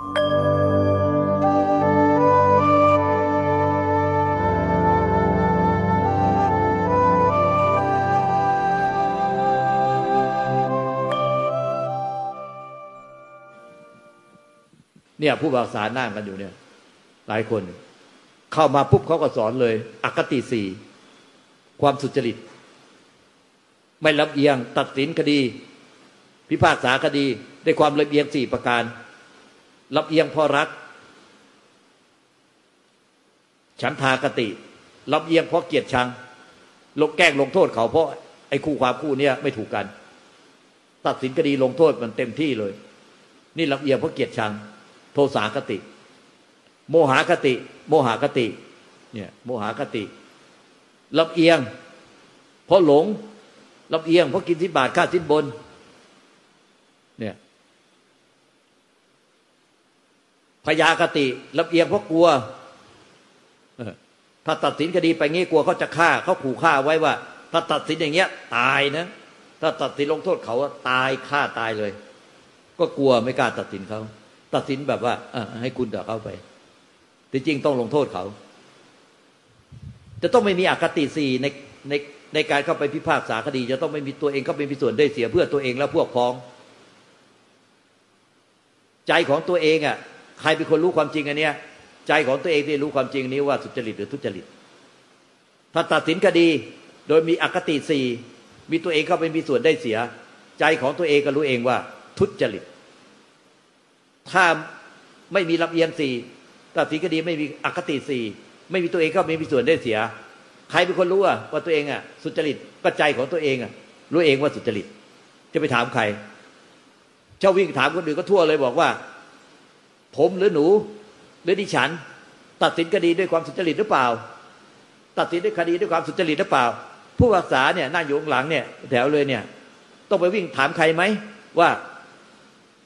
เนี่ยผู้บาษานั่งกันอยู่เนี่ย หลายคน เข้ามาปุ๊บเขาก็สอนเลย อคติสี่ความสุจริต ไม่ลำเอียง ตัดสินคดี พิพากษาคดีได้ความลำเอียงสี่ประการ ลำเอียงเพราะรัก ฉันทากติลำเอียงเพราะเกียรติชังลงแกล้งลงโทษเขาเพราะไอ้คู่ความคู่เนี้ยไม่ถูกกัน ตัดสินคดีลงโทษมันเต็มที่เลย นี่ลำเอียงเพราะเกียรติชัง โทสาคติ โมหคติ โมหคติ เนี่ยโมหคติลำเอียง เพราะหลงลำเอียงเพราะกินสิบาทค่าสินบน เนี่ย พยาคติลำเอียงเพราะกลัวถ้าตัดสินคดีไปงี้กลัวเขาจะฆ่าเขาขู่ฆ่าไว้ว่า ถ้าตัดสินอย่างเงี้ย ตายนะ ถ้าตัดสินลงโทษเขาตายฆ่าตายเลย ก็กลัวไม่กล้าตัดสินเขาตัดสินแบบว่าอให้คุณต่อเขาไปแต่จริงต้องลงโทษเขา จะต้องไม่มีอคติสี่ในในในการเข้าไปพิพากษาคดี จะต้องไม่มีตัวเองเข้าไปมีส่วนได้เสียเพื่อตัวเองและพวกพ้อง ใจของตัวเองอะ ใครเป็นคนรู้ความจริงอันเนี้ย ใจของตัวเองที่รู้ความจริงนี้ว่าสุจริตหรือทุจริต ถ้าตัดสินคดีโดยมีอคติสี่มีตัวเองเข้าไปมีส่วนได้เสีย ใจของตัวเองก็รู้เองว่า ทุจริต ถ้าไม่มีลำเอียงสี่ตัดสินคดีไม่มีอคติสี่ไม่มีตัวเองเข้าไปมีส่วนได้เสีย ใครเป็นคนรู้ว่าตัวเองอะ สุจริตก็ใจของตัวเองอะ รู้เองว่าสุจริต จะไปถามใครเจ้าวิ่งถามคนอื่นก็ทั่วเลยบอกว่า ผมหรือหนู หรือดิฉัน ตัดสินคดีด้วยความสุจริตหรือเปล่า ตัดสินด้วยคดีด้วยความสุจริตหรือเปล่า ผู้รักษาเนี่ยนั่งอยู่ข้างหลังเนี่ยแถวเลยเนี่ย ต้องไปวิ่งถามใครไหมว่า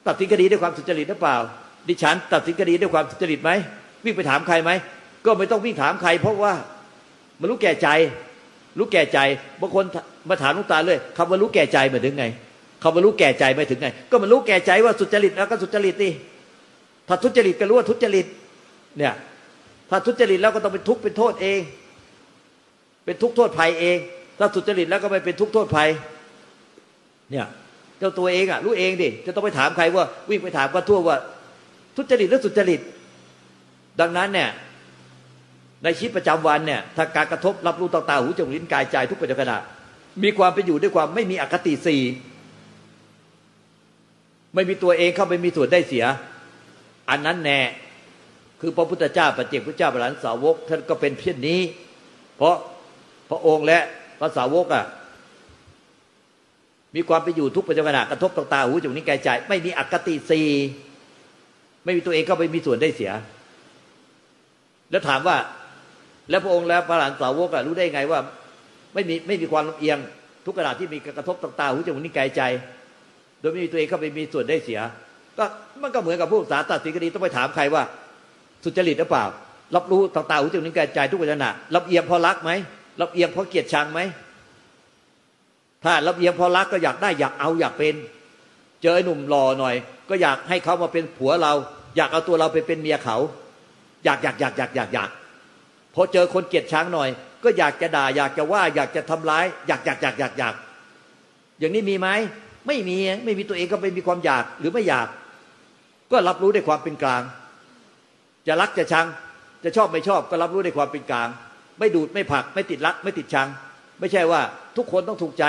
ตัดสินคดีด้วยความสุจริตหรือเปล่า ดิฉัน ตัดสินคดีด้วยความสุจริตไหมวิ่งไปถามใครไหมก็ไม่ต้องวิ่งถามใคร เพราะว่ามันรู้แก่ใจ รู้แก่ใจบางคนมาถามลุงตาเลยคำว่ารู้แก่ใจหมายถึงไงคำว่ารู้แก่ใจหมายถึงไง ก็มันรู้แก่ใจว่าสุจริตแล้วก็สุจริตดิ ถ้าทุจริตก็รู้ว่าทุจริต เนี่ย ถ้าทุจริตแล้วก็ต้องเป็นทุกข์เป็นโทษเอง เป็นทุกข์โทษภัยเอง ถ้าสุจริตแล้วก็ไม่เป็นทุกข์โทษภัย เนี่ยเจ้าตัวเองอะรู้เองดิจะต้องไปถามใครว่า วิ่งไปถามก็ทั่วว่า ทุจริตหรือสุจริต ดังนั้นเนี่ยในชีวิตประจำวันเนี่ยถ้าการกระทบรับรู้ต่างๆหูจมูกลิ้นกายใจทุกปัจจุบันมีความเป็นอยู่ด้วยความไม่มีอคติสี่ไม่มีตัวเองเข้าไปมีส่วนได้เสีย อันนั้นแน่คือพระพุทธเจ้าปัจเจกพระเจ้าบรานสาวกท่านก็เป็นเพี้ยนนี้ เพราะพระองค์และพระสาวกอะมีความไปอยู่ทุกปัจจุบันกระทบต่างๆหูจมูกนิ้วกายใจ ไม่มีอคติสีไม่มีตัวเองเข้าไปมีส่วนได้เสีย แล้วถามว่า แล้วพระองค์และพระหลานสาวกรู้ได้ไงว่า ไม่มีไม่มีความลำเอียง ทุกขณะที่มีกระทบต่างๆหูจมูกนิ้วกายใจ โดยไม่มีตัวเองเข้าไปมีส่วนได้เสีย ก็ มันก็เหมือนกับผู้สาตัดสินคดีต้องไปถามใครว่า สุจริตหรือเปล่า รับรู้ต่างๆหูจมูกนิ้วกายใจทุกขณะรับเอียงเพราะรักไหมรับเอียงเพราะเกลียดชังไหมถ้ารับเอียงเพราะรักก็อยากได้อยากเอาอยากเป็น เจอไอ้หนุ่มหล่อหน่อย ก็อยากให้เขามาเป็นผัวเรา อยากเอาตัวเราไปเป็นเมียเขา อยากอยากอยากอยากอยากอยากพอเจอคนเกลียดชังหน่อย ก็อยากจะด่า อยากจะว่า อยากจะทำร้าย อยากอยากอยากอยากอยากอย่างนี้มีไหมไม่มีไม่มีตัวเองก็ไม่มีความอยากหรือไม่อยาก ก็รับรู้ด้วยความเป็นกลาง จะรักจะชัง จะชอบไม่ชอบก็รับรู้ด้วยความเป็นกลาง ไม่ดูดไม่ผัก ไม่ติดรัก ไม่ติดชัง ไม่ใช่ว่าทุกคนต้องถูกใจ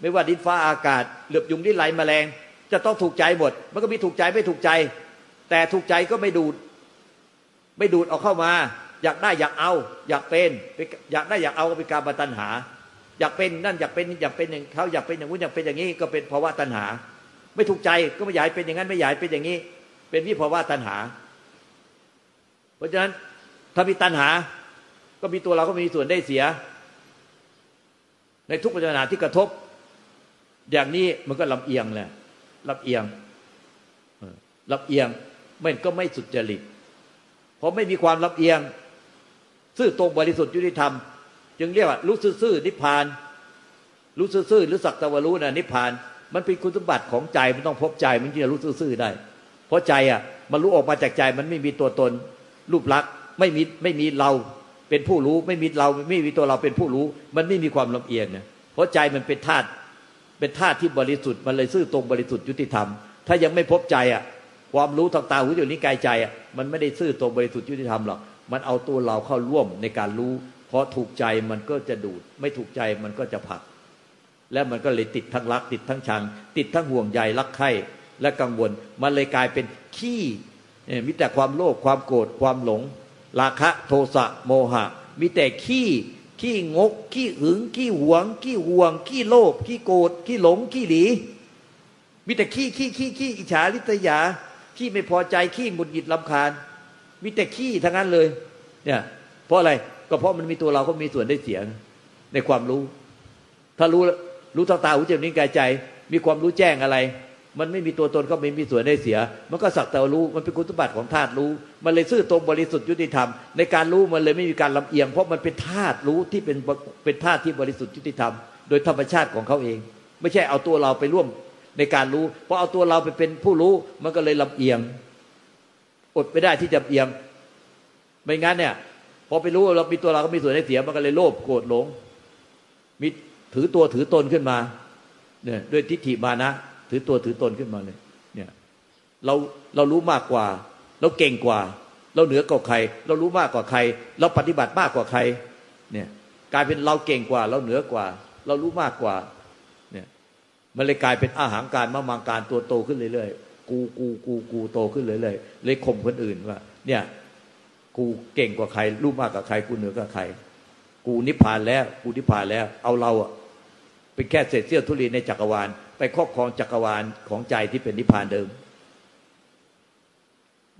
ไม่ว่าดินฟ้าอากาศ เหลือบยุงดิ้นไหลแมลง จะต้องถูกใจหมด มันก็มีถูกใจไม่ถูกใจ แต่ถูกใจก็ไม่ดูด ไม่ดูดออกเข้ามา อยากได้อยากเอา อยากเป็นอยากได้อยากเอาก็เป็นการบัตัญหา อยากเป็นนั่นอยากเป็นอยากเป็นอย่างเขาอยากเป็นอย่างนู้นอยากเป็นอย่างนี้ก็เป็นภาวะตัณหา ไม่ถูกใจก็ไม่อยากเป็นอย่างนั้นไม่อยากเป็นอย่างนี้ เป็นวิภาวะตัณหา เพราะฉะนั้นถ้ามีตัณหา ก็มีตัวเราก็มีส่วนได้เสีย ในทุกปัจจุบันที่กระทบ อย่างนี้มันก็ลำเอียงแหละลำเอียงลำเอียงมันก็ไม่สุจริตเพราะไม่มีความลำเอียง ซื่อตรงบริสุทธิ์ยุติธรรม จึงเรียกว่ารู้ซื่อนิพพาน รู้ซื่อหรือสักตะวรู้นะนิพพาน มันเป็นคุณสมบัติของใจมันต้องพบใจมันจึงจะรู้ซื่อได้ เพราะใจอะมันรู้ออกมาจากใจมันไม่มีตัวตน รูปลักษณ์ไม่มีไม่มีเราเป็นผู้รู้ไม่มีเราไม่มีตัวเราเป็นผู้รู้ มันไม่มีความลำเอียงเนะเพราะใจมันเป็นธาตุเป็นธาตุที่บริสุทธิ์มันเลยซื่อตรงบริสุทธิ์ยุติธรรม ถ้ายังไม่พบใจอะความรู้ทางตาหูจมูกนิ้วกายใจอะมันไม่ได้ซื่อตรงบริสุทธิ์ยุติธรรมหรอกมันเอาตัวเราเข้าร่วมในการรู้ เพราะถูกใจมันก็จะดูด ไม่ถูกใจมันก็จะผลัก และมันก็เลยติดทั้งรักติดทั้งชัง ติดทั้งห่วงใยรักใคร่ และกังวล มันเลยกลายเป็นขี้มีแต่ความโลภความโกรธความหลง ราคะโทสะโมหะ มีแต่ขี้ขี้งก ขี้หึง ขี้หวง ขี้ห่วง ขี้โลภขี้โกรธขี้หลง ขี้หลี มีแต่ขี้ขี้ขี้ขี้อิจฉาริษยา ขี้ไม่พอใจขี้หงุดหงิดลำคาญ มีแต่ขี้ทั้งนั้นเลยเนี่ยเพราะอะไรก็เพราะมันมีตัวเราก็มีส่วนได้เสียในความรู้ ถ้ารู้รู้ทางตาหูจมูกนิ้วกายใจ มีความรู้แจ้งอะไร มันไม่มีตัวตนก็ไม่มีส่วนได้เสีย มันก็สักแต่รู้มันเป็นคุณสมบัติของธาตุรู้ มันเลยซื่อตรงบริสุทธิ์ยุติธรรมในการรู้มันเลยไม่มีการลำเอียง เพราะมันเป็นธาตุรู้ที่เป็นเป็นธาตุที่บริสุทธิ์ยุติธรรม โดยธรรมชาติของเขาเอง ไม่ใช่เอาตัวเราไปร่วมในการรู้เพราะเอาตัวเราไปเป็นผู้รู้มันก็เลยลำเอียง อดไม่ได้ที่จะเอียง ไม่งั้นเนี่ยพอไปรู้เรามีตัวเราก็มีส่วนได้เสียมันก็เลยโลภโกรธหลงมีถือตัวถือตนขึ้นมาเนี่ยด้วยทิฏฐิมานะ ถือตัวถือตนขึ้นมาเลย เนี่ย เราเรารู้มากกว่า เราเก่งกว่า เราเหนือกว่าใคร เรารู้มากกว่าใคร เราปฏิบัติมากกว่าใคร เนี่ย กลายเป็นเราเก่งกว่า เราเหนือกว่า เรารู้มากกว่า เนี่ยมันเลยกลายเป็นอาหารการมามังการตัวโตขึ้นเรื่อยๆกูกูกูกูโตขึ้นเรื่อยๆเลยข่มคนอื่นว่า เนี่ย กูเก่งกว่าใคร รู้มากกว่าใคร กูเหนือกว่าใคร กูนิพพานแล้ว กูนิพพานแล้ว เอาเราอะเป็นแค่เศษเสี้ยวทุลีในจักรวาล ไปครอบครองจักรวาลของใจที่เป็นนิพพานเดิม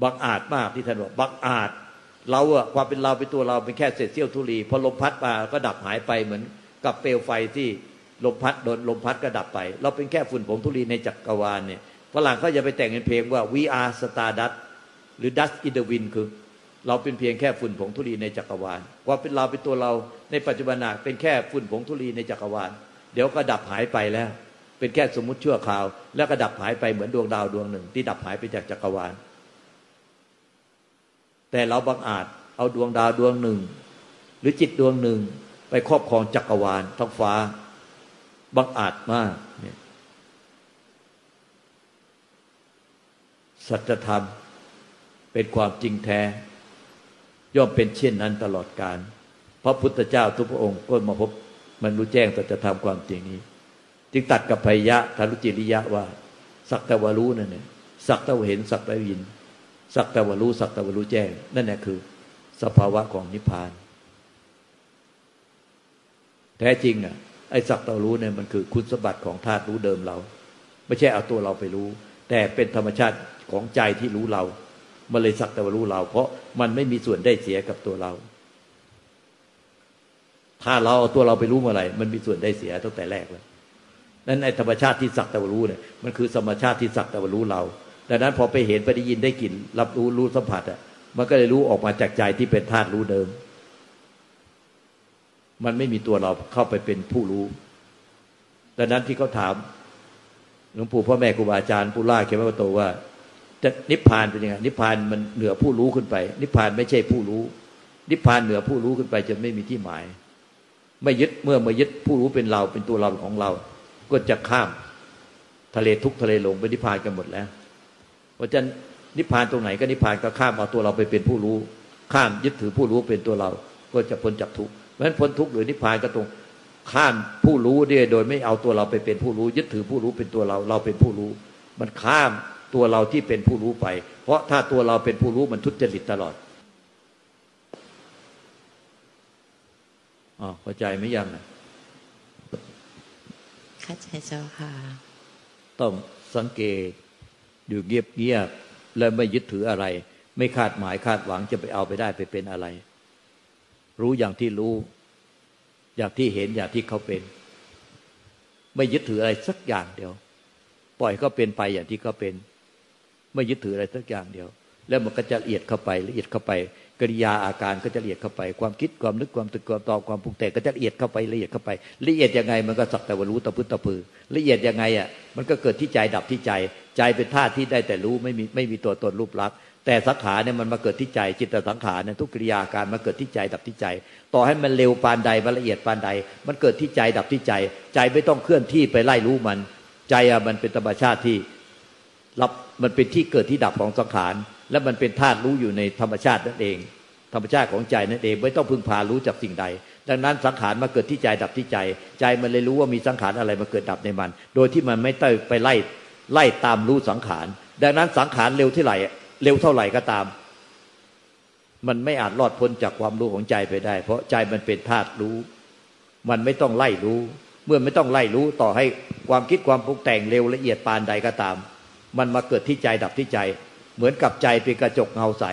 บังอาจมากที่ท่านบอกบังอาจ เราอะความเป็นเราเป็นตัวเราเป็นแค่เศษเสี้ยวทุลีพอลมพัดมาก็ดับหายไปเหมือนกับเปลวไฟที่ลมพัดโดนลมพัดก็ดับไป เราเป็นแค่ฝุ่นผงธุลีในจักรวาลเนี่ยฝรั่งเขาจะไปแต่งเป็นเพลงว่า we are stardust หรือ dust in the wind คือ เราเป็นเพียงแค่ฝุ่นผงธุลีในจักรวาลความเป็นเราเป็นตัวเราในปัจจุบันเป็นแค่ฝุ่นผงธุลีในจักรวาล เดี๋ยวก็ดับหายไปแล้ว เป็นแค่สมมุติชั่วคราว แล้วก็ดับหายไปเหมือนดวงดาวดวงหนึ่ง ที่ดับหายไปจากจักรวาล แต่เราบังอาจเอาดวงดาวดวงหนึ่ง หรือจิตดวงหนึ่งไปครอบครองจักรวาลท้องฟ้า บังอาจมากเนี่ยสัจธรรมเป็นความจริงแท้ ย่อมเป็นเช่นนั้นตลอดการพระพุทธเจ้าทุกพระองค์ก็มาพบมันรู้แจ้งสัจธรรมความจริงนี้ จึงตัดกับพยะทารุจิริยะว่าสักแต่วารู้นั่นเนี่ยสักแต่วเห็นสักแต่ยินสักแต่วารู้สักแต่วารู้แจ้ง นั่นแหละคือ สภาวะของนิพพาน แท้จริงอะไอ้สักตารู้เนี่ยมันคือคุณสมบัติของธาตุรู้เดิมเรา ไม่ใช่เอาตัวเราไปรู้ แต่เป็นธรรมชาติของใจที่รู้เรา มันเลยสักแต่ว่ารู้เรา เพราะมันไม่มีส่วนได้เสียกับตัวเรา ถ้าเราเอาตัวเราไปรู้เมื่อไหร่มันมีส่วนได้เสียตั้งแต่แรกแล้ว นั้นไอ้ธรรมชาติที่สักแต่ว่ารู้เนี่ยมันคือธรรมชาติที่สักแต่ว่ารู้เรา ดังนั้นพอไปเห็นไปได้ยินได้กลิ่นรับรู้รู้สัมผัสอะมันก็เลยรู้ออกมาจากใจที่เป็นธาตุรู้เดิม มันไม่มีตัวเราเข้าไปเป็นผู้รู้ ดังนั้นที่เขาถามหลวงปู่พ่อแม่ครูบาอาจารย์ผู้ล่าเขมวัตโตว่าจะนิพพานเป็นยังไงนิพพานมันเหนือผู้รู้ขึ้นไป นิพพานไม่ใช่ผู้รู้ นิพพานเหนือผู้รู้ขึ้นไปจะไม่มีที่หมาย ไม่ยึดเมื่อมายึดผู้รู้เป็นเราเป็นตัวเราของเรา ก็จะข้ามทะเลทุกทะเลหลงไปนิพพานกันหมดแล้วเพราะฉะนั้นนิพพานตรงไหนก็นิพพานก็ข้ามเอาตัวเราไปเป็นผู้รู้ ข้ามยึดถือผู้รู้เป็นตัวเรา ก็จะพ้นจากทุกข์เพราะฉะนั้นพ้นทุกข์หรือนิพพานก็ตรงข้ามผู้รู้เนี่ยโดยไม่เอาตัวเราไปเป็นผู้รู้ ยึดถือผู้รู้เป็นตัวเราเราเป็นผู้รู้ มันข้ามตัวเราที่เป็นผู้รู้ไป เพราะถ้าตัวเราเป็นผู้รู้มันทุจริตตลอดอ๋อเข้าใจไหมยังนะ เข้าใจเจ้าค่ะ ต้องสังเกตอยู่เงียบเงียบและไม่ยึดถืออะไร ไม่คาดหมายคาดหวังจะไปเอาไปได้ไปเป็นอะไร รู้อย่างที่รู้ อย่างที่เห็นอย่างที่เขาเป็น ไม่ยึดถืออะไรสักอย่างเดียว ปล่อยเขาเป็นไปอย่างที่เขาเป็น ไม่ยึดถืออะไรสักอย่างเดียว แล้วมันก็จะละเอียดเข้าไปละเอียดเข้าไป กริยาอาการก็จะละเอียดเข้าไป ความคิดความนึกความตึกความตอบความปรุงแต่งก็จะละเอียดเข้าไปละเอียดเข้าไปละเอียดยังไงมันก็สักแต่ว่ารู้ตะพื้นตะพือละเอียดยังไงอะมันก็เกิดที่ใจดับที่ใจ ใจเป็นธาตุที่ได้แต่รู้ไม่มีไม่มีตัวตนรูปลักษณ์แต่สังขารเนี่ยมันมาเกิดที่ใจจิตสังขารเนี่ยทุกกิริยาการมาเกิดที่ใจดับที่ใจ ต่อให้มันเร็วปานใดมันละเอียดปานใด มันเกิดที่ใจดับที่ใจ ใจไม่ต้องเคลื่อนที่ไปไล่รู้มัน ใจอะมันเป็นธรรมชาติที่รับมันเป็นที่เกิดที่ดับของสังขาร และมันเป็นธาตุรู้อยู่ในธรรมชาตินั่นเอง ธรรมชาติของใจนั่นเอง ไม่ต้องพึ่งพารู้จากสิ่งใด ดังนั้นสังขารมาเกิดที่ใจดับที่ใจ ใจมันเลยรู้ว่ามีสังขารอะไรมาเกิดดับในมัน โดยที่มันไม่ต้องไปไล่ไล่ตามรู้สังขาร ดังนั้นสังขารเร็วเท่าไหร่เร็วเท่าไหร่ก็ตาม มันไม่อาจรอดพ้นจากความรู้ของใจไปได้ เพราะใจมันเป็นธาตุรู้ มันไม่ต้องไล่รู้ เมื่อไม่ต้องไล่รู้ต่อให้ความคิดความปรุงแต่งเร็วละเอียดปานใดก็ตาม มันมาเกิดที่ใจดับที่ใจ เหมือนกับใจเป็นกระจกเงาใส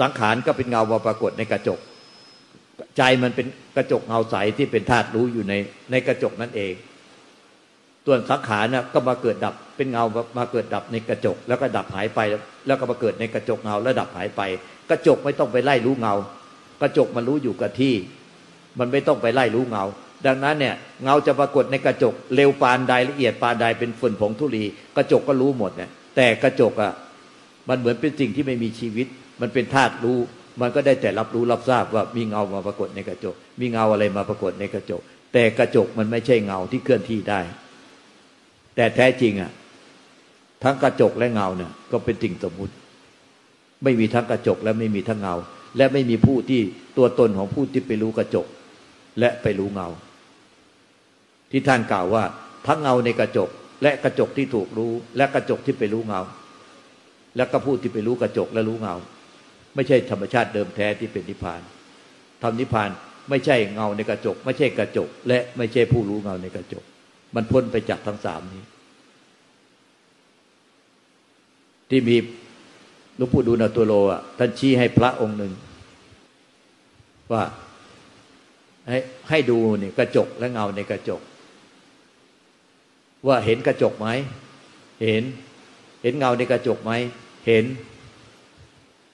สังขารก็เป็นเงามาปรากฏในกระจก ใจมันเป็นกระจกเงาใสที่เป็นธาตุรู้อยู่ในในกระจกนั่นเอง ส่วนสังขารนะก็มาเกิดดับเป็นเงามาเกิดดับในกระจก แล้วก็ดับหายไป แล้วก็มาเกิดในกระจกเงาแล้วดับหายไป กระจกไม่ต้องไปไล่รู้เงา กระจกมันรู้อยู่กับที่ มันไม่ต้องไปไล่รู้เงาดังนั้นเนี่ยเงาจะปรากฏในกระจกเร็วปานใดละเอียดปานใดเป็นฝุ่นผงธุลี กระจกก็รู้หมดเนี่ยแต่กระจกอะ มันเหมือนเป็นสิ่งที่ไม่มีชีวิต มันเป็นธาตุรู้ มันก็ได้แต่รับรู้รับทราบว่ามีเงามาปรากฏในกระจก มีเงาอะไรมาปรากฏในกระจก แต่กระจกมันไม่ใช่เงาที่เคลื่อนที่ได้ แต่แท้จริงอะ ทั้งกระจกและเงาเนี่ย ก็เป็นสิ่งสมมุติ ไม่มีทั้งกระจกและไม่มีทั้งเงา และไม่มีผู้ที่ตัวตนของผู้ที่ไปรู้กระจก และไปรู้เงา ที่ท่านกล่าวว่า ทั้งเงาในกระจก และกระจกที่ถูกรู้ และกระจกที่ไปรู้เงา และก็ผู้ที่ไปรู้กระจกและรู้เงา ไม่ใช่ธรรมชาติเดิมแท้ที่เป็นนิพพานทำนิพพานไม่ใช่เงาในกระจก ไม่ใช่กระจก และไม่ใช่ผู้รู้เงาในกระจก มันพ้นไปจากทั้งสามนี้ ที่มีหลวงปู่ดูลตัวโลอะท่านชี้ให้พระองค์หนึ่ง ว่าให้ให้ดูนี่กระจกและเงาในกระจก ว่าเห็นกระจกไหมเห็นเห็นเงาในกระจกไหม เห็น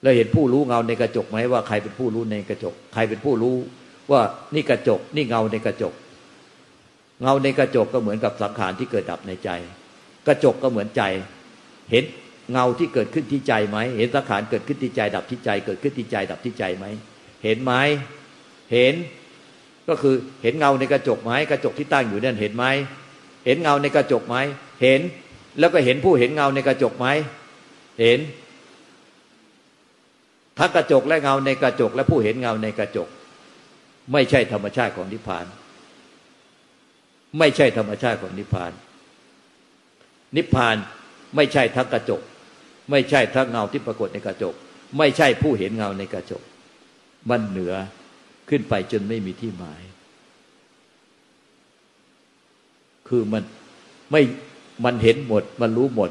แล้วเห็นผู้รู้เงาในกระจกไหมว่าใครเป็นผู้รู้ในกระจก ใครเป็นผู้รู้ ว่านี่กระจก นี่เงาในกระจก เงาในกระจกก็เหมือนกับสังขารที่เกิดดับในใจ กระจกก็เหมือนใจ เห็นเงาที่เกิดขึ้นที่ใจไหม เห็นสังขารเกิดขึ้นที่ใจดับที่ใจ เกิดขึ้นที่ใจดับที่ใจไหม เห็นไหม เห็น ก็คือเห็นเงาในกระจกไหมกระจกที่ตั้งอยู่นั่นเห็นไหม เห็นเงาในกระจกไหม เห็น แล้วก็เห็นผู้เห็นเงาในกระจกไหม เห็นทั้งกระจกและเงาในกระจกและผู้เห็นเงาในกระจก ไม่ใช่ธรรมชาติของนิพพาน ไม่ใช่ธรรมชาติของนิพพาน นิพพานไม่ใช่ทั้งกระจก ไม่ใช่ทั้งเงาที่ปรากฏในกระจก ไม่ใช่ผู้เห็นเงาในกระจก มันเหนือขึ้นไปจนไม่มีที่หมาย คือมันไม่มันเห็นหมด มันรู้หมด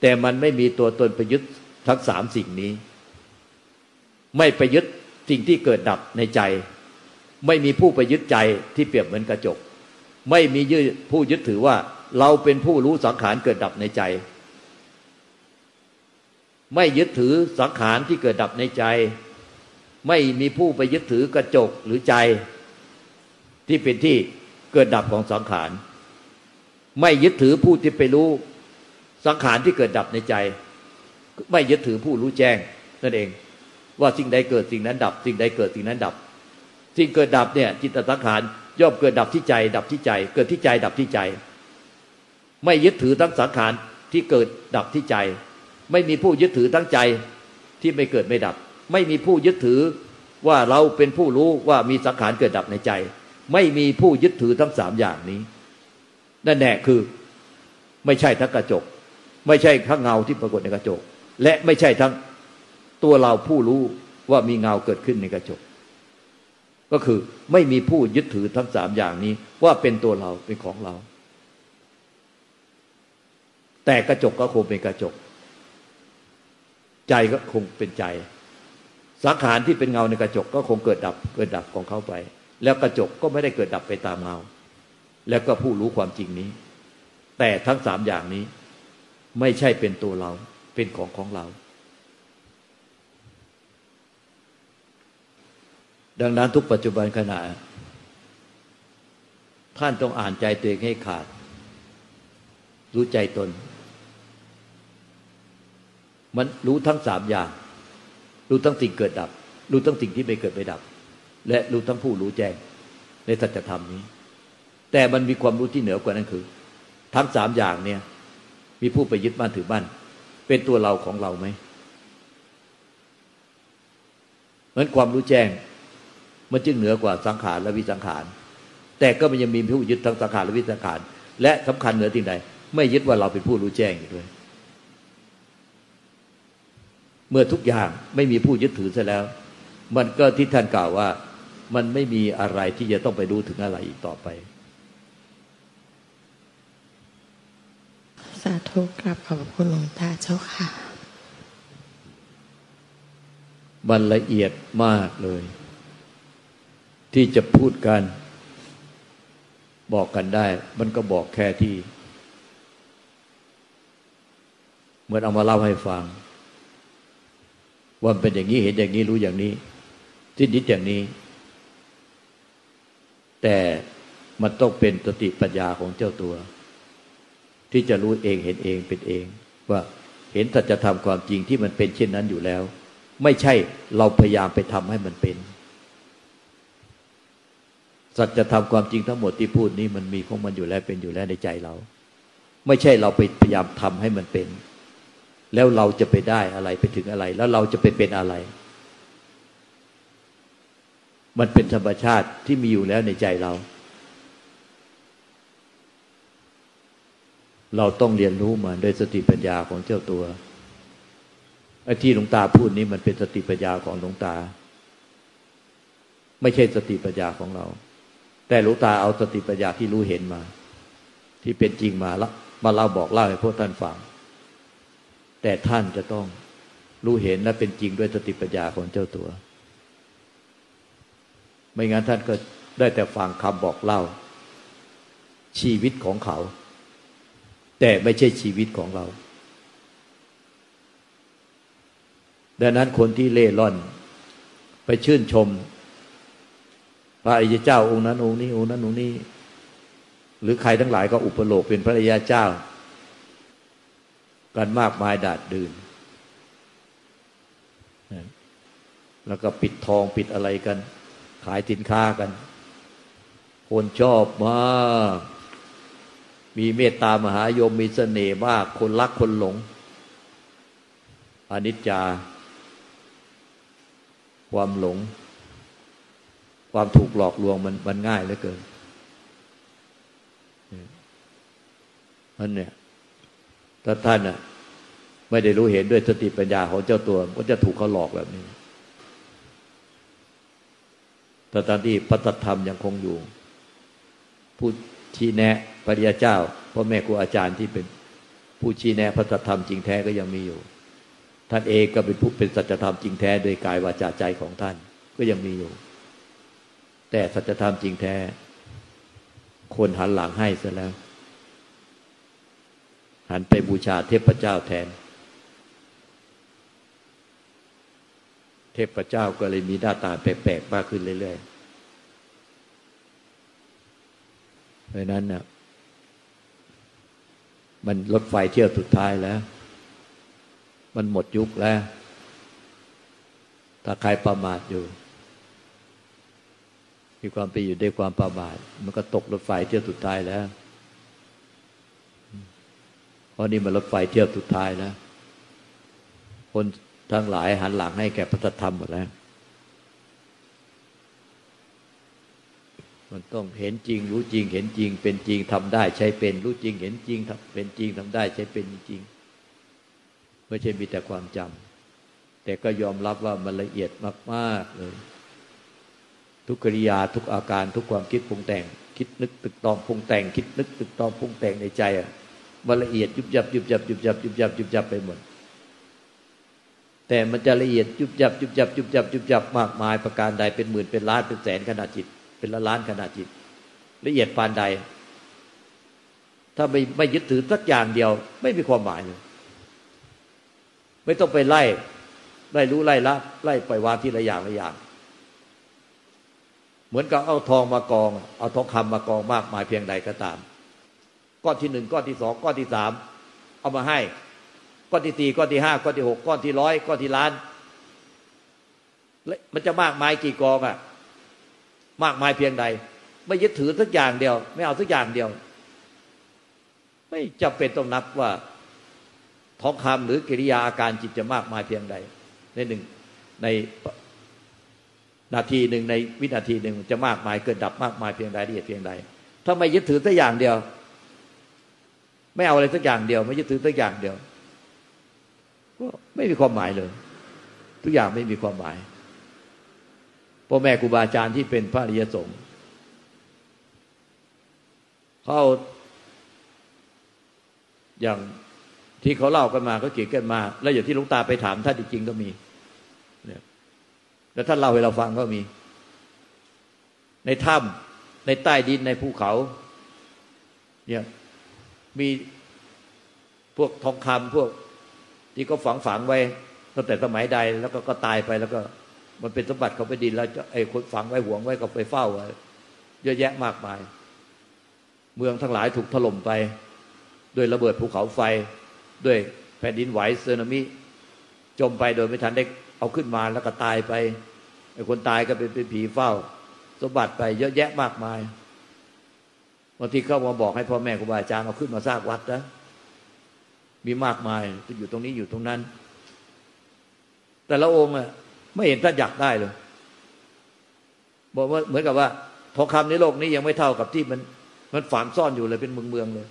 แต่มันไม่มีตัวตนประยุทธ์ทั้งสามสิ่งนี้ ไม่ประยุทธ์สิ่งที่เกิดดับในใจ ไม่มีผู้ประยุทธ์ใจที่เปรียบเหมือนกระจก ไม่มียึดผู้ยึดถือว่า เราเป็นผู้รู้สังขารเกิดดับในใจ ไม่ยึดถือสังขารที่เกิดดับในใจ ไม่มีผู้ไปยึดถือกระจกหรือใจ ที่เป็นที่เกิดดับของสังขาร ไม่ยึดถือผู้ที่ไปรู้ สังขารที่เกิดดับในใจ ไม่ยึดถือผู้รู้แจ้งนั่นเอง ว่าสิ่งใดเกิดสิ่งนั้นดับ สิ่งใดเกิดสิ่งนั้นดับ สิ่งเกิดดับเนี่ยจิตสังขารย่อมเกิดดับที่ใจ ดับที่ใจ เกิดที่ใจดับที่ใจ ไม่ยึดถือทั้งสังขารที่เกิดดับที่ใจ ไม่มีผู้ยึดถือทั้งใจที่ไม่เกิดไม่ดับ ไม่มีผู้ยึดถือว่าเราเป็นผู้รู้ว่ามีสังขารเกิดดับในใจ ไม่มีผู้ยึดถือทั้งสามอย่างนี้ นั่นแน่คือไม่ใช่ทั้งกระจก ไม่ใช่ทั้งเงาที่ปรากฏในกระจก และไม่ใช่ทั้งตัวเราผู้รู้ว่ามีเงาเกิดขึ้นในกระจก ก็คือไม่มีผู้ยึดถือทั้งสามอย่างนี้ ว่าเป็นตัวเราเป็นของเรา แต่กระจกก็คงเป็นกระจก ใจก็คงเป็นใจ สังขารที่เป็นเงาในกระจกก็คงเกิดดับเกิดดับของเขาไป แล้วกระจกก็ไม่ได้เกิดดับไปตามเงาแล้วก็ผู้รู้ความจริงนี้ แต่ทั้งสามอย่างนี้ ไม่ใช่เป็นตัวเรา เป็นของของเรา ดังนั้นทุกปัจจุบันขณะ ท่านต้องอ่านใจตัวเองให้ขาด รู้ใจตน มันรู้ทั้งสามอย่าง รู้ทั้งสิ่งเกิดดับ รู้ทั้งสิ่งที่ไม่เกิดไม่ดับ และรู้ทั้งผู้รู้แจ้ง ในสัจธรรมนี้ แต่มันมีความรู้ที่เหนือกว่านั้นคือ ทั้งสามอย่างเนี่ย มีผู้ไปยึดมั่นถือมั่นเป็นตัวเราของเราไหมเหมือนความรู้แจ้ง มันจึงเหนือกว่าสังขารและวิสังขาร แต่ก็มันยังมีผู้ยึดทั้งสังขารและวิสังขาร และสำคัญเหนือสิ่ใดไม่ยึดว่าเราเป็นผู้รู้แจ้งอยู่ด้วย เมื่อทุกอย่างไม่มีผู้ยึดถือซะแล้ว มันก็ที่ท่านกล่าวว่ามันไม่มีอะไรที่จะต้องไปรู้ถึงอะไรอีกต่อไป สาธุกราบขอบคุณหลวงตาเจ้าค่ะ มันละเอียดมากเลย ที่จะพูดกัน บอกกันได้ มันก็บอกแค่ที่ เหมือนเอามาเล่าให้ฟังว่าเป็นอย่างนี้เห็นอย่างนี้รู้อย่างนี้ทิศนิดอย่างนี้ แต่มันต้องเป็นสติปัญญาของเจ้าตัว ที่จะรู้เองเห็นเองเป็นเอง ว่าเห็นสัจธรรมความจริงที่มันเป็นเช่นนั้นอยู่แล้ว ไม่ใช่เราพยายามไปทำให้มันเป็น สัจธรรมความจริงทั้งหมดที่พูดนี้มันมีของมันอยู่แล้วเป็นอยู่แล้วในใจเรา ไม่ใช่เราไปพยายามทำให้มันเป็น แล้วเราจะไปได้อะไรไปถึงอะไร แล้วเราจะไปเป็นอะไร มันเป็นธรรมชาติที่มีอยู่แล้วในใจเรา เราต้องเรียนรู้มันโดยสติปัญญาของเจ้าตัวไอ้ที่หลวงตาพูดนี้มันเป็นสติปัญญาของหลวงตา ไม่ใช่สติปัญญาของเรา แต่หลวงตาเอาสติปัญญาที่รู้เห็นมา ที่เป็นจริงมาล้วมาเล่าบอกเล่าให้พวกท่านฟังแต่ท่านจะต้องรู้เห็นและเป็นจริงด้วยสติปัญญาของเจ้าตัว ไม่งั้นท่านก็ได้แต่ฟังคำบอกเล่า ชีวิตของเขา แต่ไม่ใช่ชีวิตของเรา ดังนั้นคนที่เล่ร่อน ไปชื่นชม พระอิยเจ้าองค์นั้นองค์นี้องค์นั้นองค์นี้ หรือใครทั้งหลายก็อุปโลกเป็นพระอิยเจ้า กันมากมายดาดดื่นแล้วก็ปิดทองปิดอะไรกัน ขายสินค้ากัน คนชอบมาก มีเมตตามหายมมีเสน่ห์มาก คนรักคนหลงอนิจจา ความหลง ความถูกหลอกลวงมันมันง่ายเหลือเกินนั่นเนี่ยถ้าท่านอะ ไม่ได้รู้เห็นด้วยสติปัญญาของเจ้าตัวก็จะถูกเขาหลอกแบบนี้แต่ตอนที่พระธรรมยังคงอยู่ ผู้ชี้แนะ ปริยาเจ้าพ่อแม่ครูอาจารย์ที่เป็นผู้ชี้แนะพระธรรมจริงแท้ก็ยังมีอยู่ ท่านเองก็เป็นผู้เป็นสัจธรรมจริงแท้โดยกายวาจาใจของท่านก็ยังมีอยู่ แต่สัจธรรมจริงแท้ คนหันหลังให้ซะแล้ว หันไปบูชาเทพเจ้าแทน เทพเจ้าก็เลยมีหน้าตาแปลกๆมากขึ้นเรื่อยๆเพราะนั้นเนี่ย มันรถไฟเที่ยวสุดท้ายแล้ว มันหมดยุคแล้ว ถ้าใครประมาทอยู่ มีความไปอยู่ด้วยความประมาท มันก็ตกรถไฟเที่ยวสุดท้ายแล้ว เพราะนี่มันรถไฟเที่ยวสุดท้ายแล้ว คนทั้งหลายหันหลังให้แก่พระธรรมหมดแล้ว มันต้องเห็นจริง รู้จริง เห็นจริง เป็นจริงทำได้ใช้เป็น รู้จริง เห็นจริงเป็นจริงทำได้ใช้เป็นจริงไม่ใช่มีแต่ความจำแต่ก็ยอมรับว่ามันละเอียดมากๆเลย ทุกกิริยาทุกอาการทุกความคิดปรุงแต่ง คิดนึกตึกตองปรุงแต่ง คิดนึกตึกตองปรุงแต่งในใจอะมันละเอียดยุบยับยุบยับยุบยับยุบยับยุบยับไปหมดแต่มันจะละเอียดยุบยับยุบยับยุบยับยุบยับมากมายประการใดเป็นหมื่นเป็นล้านเป็นแสนขนาดจิต เป็นละล้านขนาดจิต ละเอียดปานใด ถ้าไม่ไม่ยึดถือสักอย่างเดียว ไม่มีความหมายเลยไม่ต้องไปไล่ไล่รู้ไล่ละไล่ปล่อยวางที่ละอย่างละอย่าง เหมือนกับเอาทองมากอง เอาทองคำมากองมากมายเพียงใดก็ตาม ก้อนที่หนึ่งก้อนที่สองก้อนที่สามเอามาให้ ก้อนที่ตีก้อนที่ห้าก้อนที่หกก้อนที่ร้อยก้อนที่ล้านมันจะมากมายกี่กองอะ มากมายเพียงใด ไม่ยึดถือสักอย่างเดียว ไม่เอาสักอย่างเดียว ไม่จำเป็นต้องนับว่าทองคำหรือกิริยาอาการจิตจะมากมายเพียงใด ในหนึ่งในนาทีหนึ่งในวินาทีหนึ่งจะมากมายเกิดดับมากมายเพียงใดละเอียดเพียงใด ถ้าไม่ยึดถือสักอย่างเดียว ไม่เอาอะไรสักอย่างเดียว ไม่ยึดถือสักอย่างเดียว ก็ไม่มีความหมายเลย ทุกอย่างไม่มีความหมาย พ่อแม่ครูบาอาจารย์ที่เป็นพระอริยสงฆ์เขาอย่างที่เขาเล่ากันมาเขาเขียนกันมา แล้วอย่างที่ลุงตาไปถามท่านจริงๆก็มีเนี่ยแล้วท่านเล่าให้เราฟังก็มี ในถ้ำในใต้ดินในภูเขา เนี่ยมีพวกทองคำพวกที่เขาฝังฝังไว้ตั้งแต่สมัยใดแล้วก็ก็ตายไปแล้วก็ มันเป็นสมบัติเขาไปดินแล้วไอ้คนฝังไว้ห่วงไว้ก็ไปเฝ้าไว้เยอะแยะมากมาย เมืองทั้งหลายถูกถล่มไป ด้วยระเบิดภูเขาไฟ ด้วยแผ่นดินไหวสึนามิ จมไปโดยไม่ทันได้เอาขึ้นมาแล้วก็ตายไปไอ้คนตายก็เป็นเป็นผีเฝ้า สมบัติไปเยอะแยะมากมายบางทีเขามาบอกให้พ่อแม่ครูบาอาจารย์เอาขึ้นมาสร้างวัดนะมีมากมายอยู่ตรงนี้อยู่ตรงนั้น แต่ละองค์อะ ไม่เห็นท่านอยากได้เลยบอกว่าเหมือนกับว่าทองคำในโลกนี้ยังไม่เท่ากับที่มัน มันฝังซ่อนอยู่เลยเป็นเมืองเมืองเลย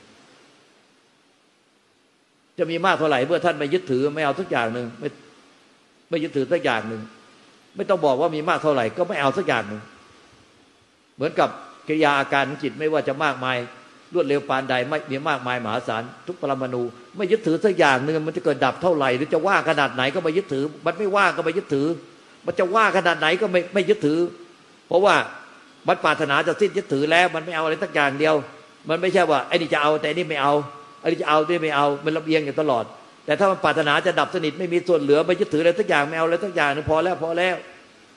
จะมีมากเท่าไหร่เมื่อท่านไม่ยึดถือไม่เอาสักอย่างหนึ่งไม่ไม่ยึดถือสักอย่างหนึ่งไม่ต้องบอกว่ามีมากเท่าไหร่ ก็ไม่เอาสักอย่างหนึ่งเหมือนกับกิริยาอาการจิตไม่ว่าจะมากมายรวดเร็วปานใดไม่มีมากมายมหาศาลทุกปรมาณูไม่ยึดถือสักอย่างหนึ่งมันจะเกิดดับเท่าไหร่หรือจะว่าขนาดไหนก็ไม่ยึดถือ มันไม่ว่าก็ไม่ยึดถือ มันจะว่าขนาดไหนก็ไม่ไม่ยึดถือ เพราะว่ามันปรารถนาจะสิ้นยึดถือแล้ว มันไม่เอาอะไรสักอย่างเดียว มันไม่ใช่ว่าไอ้นี่จะเอาแต่นี่ไม่เอาไอ้นี่จะเอาแต่ไม่เอา มันลำเอียงอยู่ตลอด แต่ถ้ามันปรารถนาจะดับสนิทไม่มีส่วนเหลือไม่ยึดถืออะไรสักอย่างไม่เอาอะไรสักอย่างนึงพอแล้วพอแล้ว